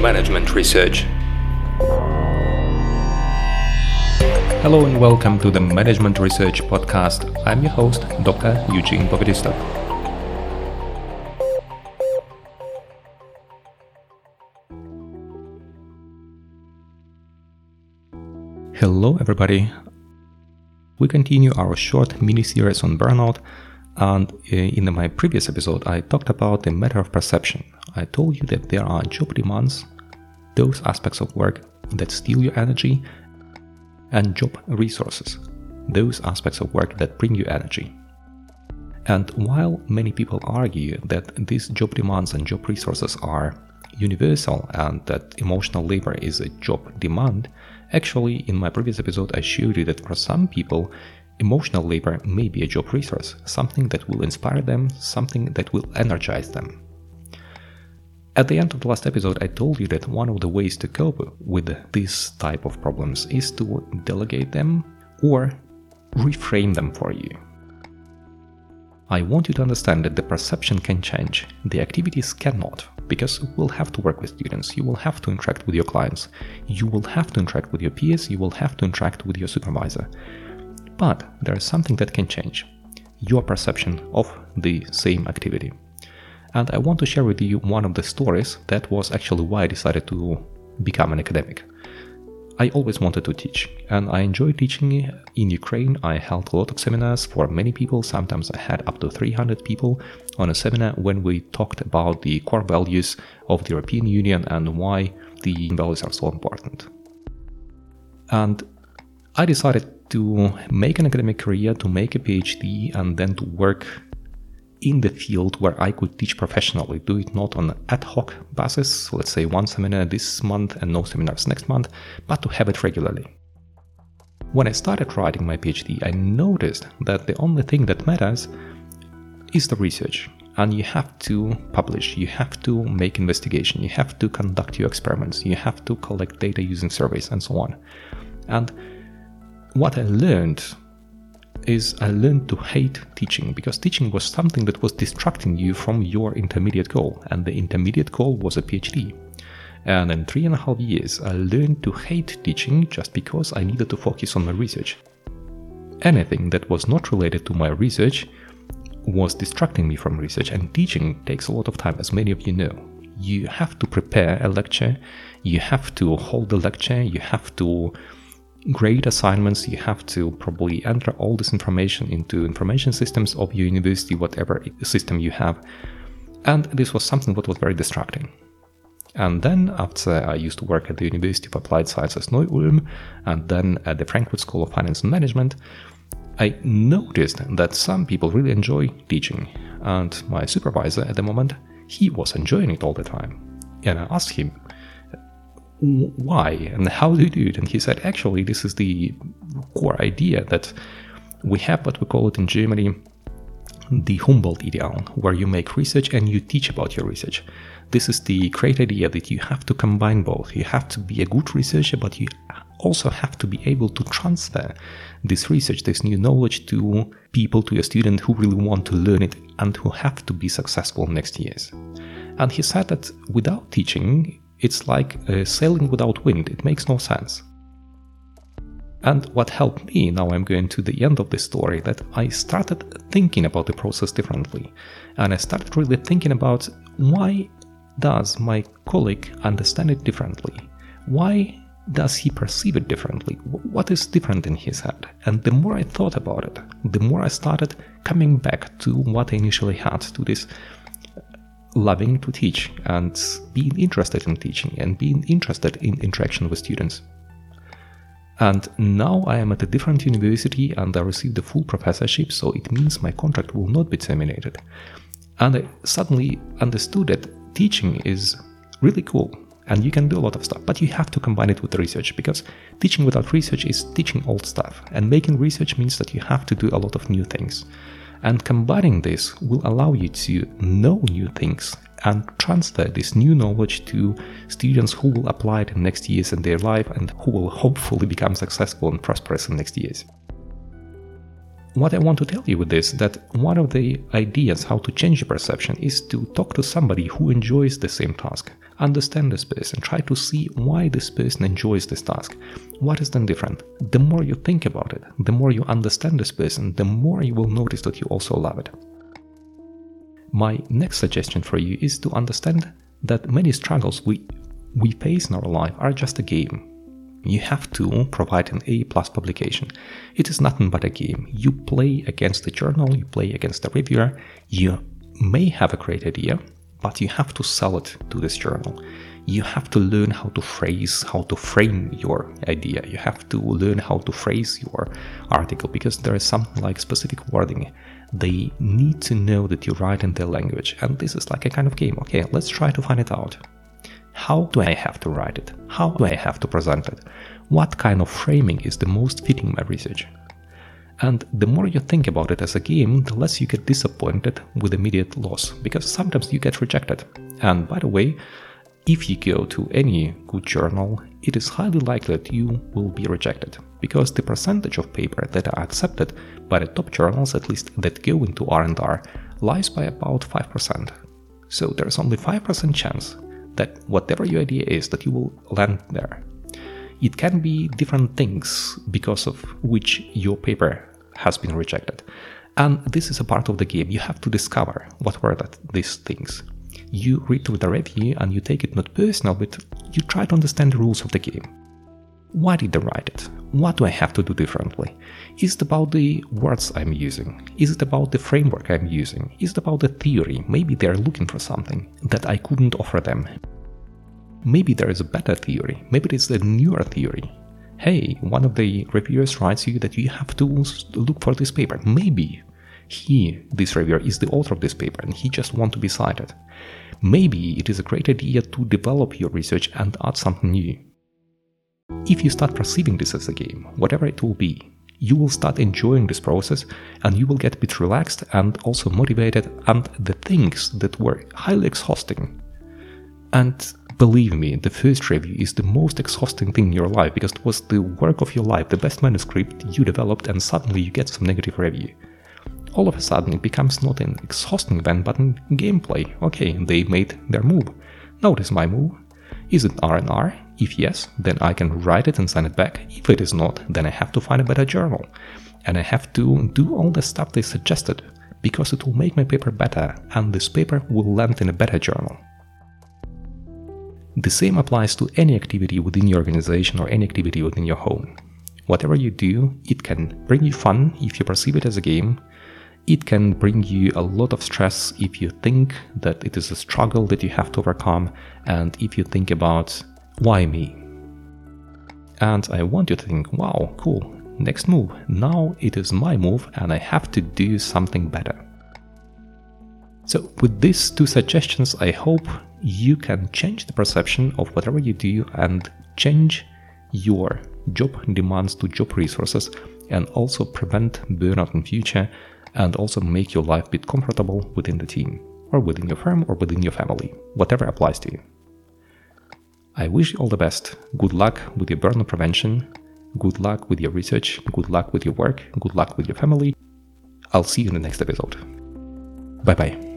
Management Research. Hello and welcome to the Management Research Podcast. I'm your host, Dr. Eugene Povedistov. Hello, everybody. We continue our short mini series on burnout, and uh, in my previous episode, I talked about the matter of perception. I told you that there are job demands, those aspects of work that steal your energy, and job resources, those aspects of work that bring you energy. And while many people argue that these job demands and job resources are universal and that emotional labor is a job demand, actually, in my previous episode, I showed you that for some people, emotional labor may be a job resource, something that will inspire them, something that will energize them. At the end of the last episode, I told you that one of the ways to cope with this type of problems is to delegate them or reframe them for you. I want you to understand that the perception can change, the activities cannot, because you will have to work with students, you will have to interact with your clients, you will have to interact with your peers, you will have to interact with your supervisor. But there is something that can change your perception of the same activity. And I want to share with you one of the stories that was actually why I decided to become an academic. I always wanted to teach, and I enjoy teaching in Ukraine. I held a lot of seminars for many people. Sometimes I had up to 300 people on a seminar when we talked about the core values of the European Union and why the values are so important. And I decided to make an academic career, to make a PhD, and then to work in the field where I could teach professionally, do it not on ad hoc basis, let's say one seminar this month and no seminars next month, but to have it regularly. When I started writing my PhD, I noticed that the only thing that matters is the research. And you have to publish, you have to make investigation, you have to conduct your experiments, you have to collect data using surveys, and so on. And what I learned is I learned to hate teaching because teaching was something that was distracting you from your intermediate goal, and the intermediate goal was a PhD. And in three and a half years, I learned to hate teaching just because I needed to focus on my research. Anything that was not related to my research was distracting me from research, and teaching takes a lot of time, as many of you know. You have to prepare a lecture, you have to hold the lecture, you have to grade assignments, you have to probably enter all this information into information systems of your university, whatever system you have. And this was something that was very distracting. And then, after I used to work at the University of Applied Sciences Neu-Ulm and then at the Frankfurt School of Finance and Management, I noticed that some people really enjoy teaching. And my supervisor at the moment, he was enjoying it all the time. And I asked him, why and how do you do it? And he said, actually, this is the core idea that we have what we call it in Germany the Humboldt ideal, where you make research and you teach about your research. This is the great idea that you have to combine both. You have to be a good researcher, but you also have to be able to transfer this research, this new knowledge to people, to your student who really want to learn it and who have to be successful next years. And he said that without teaching, it's like uh, sailing without wind, it makes no sense. And what helped me, now I'm going to the end of the story, that I started thinking about the process differently. And I started really thinking about why does my colleague understand it differently? Why does he perceive it differently? What is different in his head? And the more I thought about it, the more I started coming back to what I initially had, to this loving to teach and being interested in teaching and being interested in interaction with students. And now I am at a different university and I received the full professorship, so it means my contract will not be terminated. And I suddenly understood that teaching is really cool and you can do a lot of stuff, but you have to combine it with research because teaching without research is teaching old stuff, and making research means that you have to do a lot of new things. And combining this will allow you to know new things and transfer this new knowledge to students who will apply it in next years in their life and who will hopefully become successful and prosperous in next years. What I want to tell you with this that one of the ideas how to change your perception is to talk to somebody who enjoys the same task. Understand this person, try to see why this person enjoys this task. What is then different? The more you think about it, the more you understand this person, the more you will notice that you also love it. My next suggestion for you is to understand that many struggles we, we face in our life are just a game. You have to provide an A plus publication. It is nothing but a game. You play against the journal, you play against the reviewer, you may have a great idea, but you have to sell it to this journal. You have to learn how to phrase, how to frame your idea. You have to learn how to phrase your article because there is something like specific wording. They need to know that you write in their language, and this is like a kind of game. Okay, let's try to find it out. How do I have to write it? How do I have to present it? What kind of framing is the most fitting my research? And the more you think about it as a game, the less you get disappointed with immediate loss, because sometimes you get rejected. And by the way, if you go to any good journal, it is highly likely that you will be rejected, because the percentage of paper that are accepted by the top journals, at least that go into R&R, lies by about 5%. So there is only 5% chance that whatever your idea is, that you will land there. It can be different things because of which your paper has been rejected. And this is a part of the game. You have to discover what were that, these things. You read through the review and you take it not personal, but you try to understand the rules of the game. Why did they write it? What do I have to do differently? Is it about the words I'm using? Is it about the framework I'm using? Is it about the theory? Maybe they're looking for something that I couldn't offer them. Maybe there is a better theory. Maybe it is a newer theory hey, one of the reviewers writes you that you have to look for this paper. Maybe he, this reviewer, is the author of this paper and he just wants to be cited. Maybe it is a great idea to develop your research and add something new. If you start perceiving this as a game, whatever it will be, you will start enjoying this process and you will get a bit relaxed and also motivated and the things that were highly exhausting and Believe me, the first review is the most exhausting thing in your life because it was the work of your life, the best manuscript you developed, and suddenly you get some negative review. All of a sudden, it becomes not an exhausting event but in gameplay. Okay, they made their move. Notice my move. Is it R&R? If yes, then I can write it and send it back. If it is not, then I have to find a better journal. And I have to do all the stuff they suggested, because it will make my paper better, and this paper will land in a better journal. The same applies to any activity within your organization or any activity within your home. Whatever you do, it can bring you fun if you perceive it as a game. It can bring you a lot of stress if you think that it is a struggle that you have to overcome and if you think about why me? And I want you to think, wow, cool, next move. Now it is my move and I have to do something better. So, with these two suggestions, I hope you can change the perception of whatever you do and change your job demands to job resources and also prevent burnout in future and also make your life bit comfortable within the team or within your firm or within your family, whatever applies to you. I wish you all the best. Good luck with your burnout prevention. Good luck with your research. Good luck with your work. Good luck with your family. I'll see you in the next episode. Bye bye.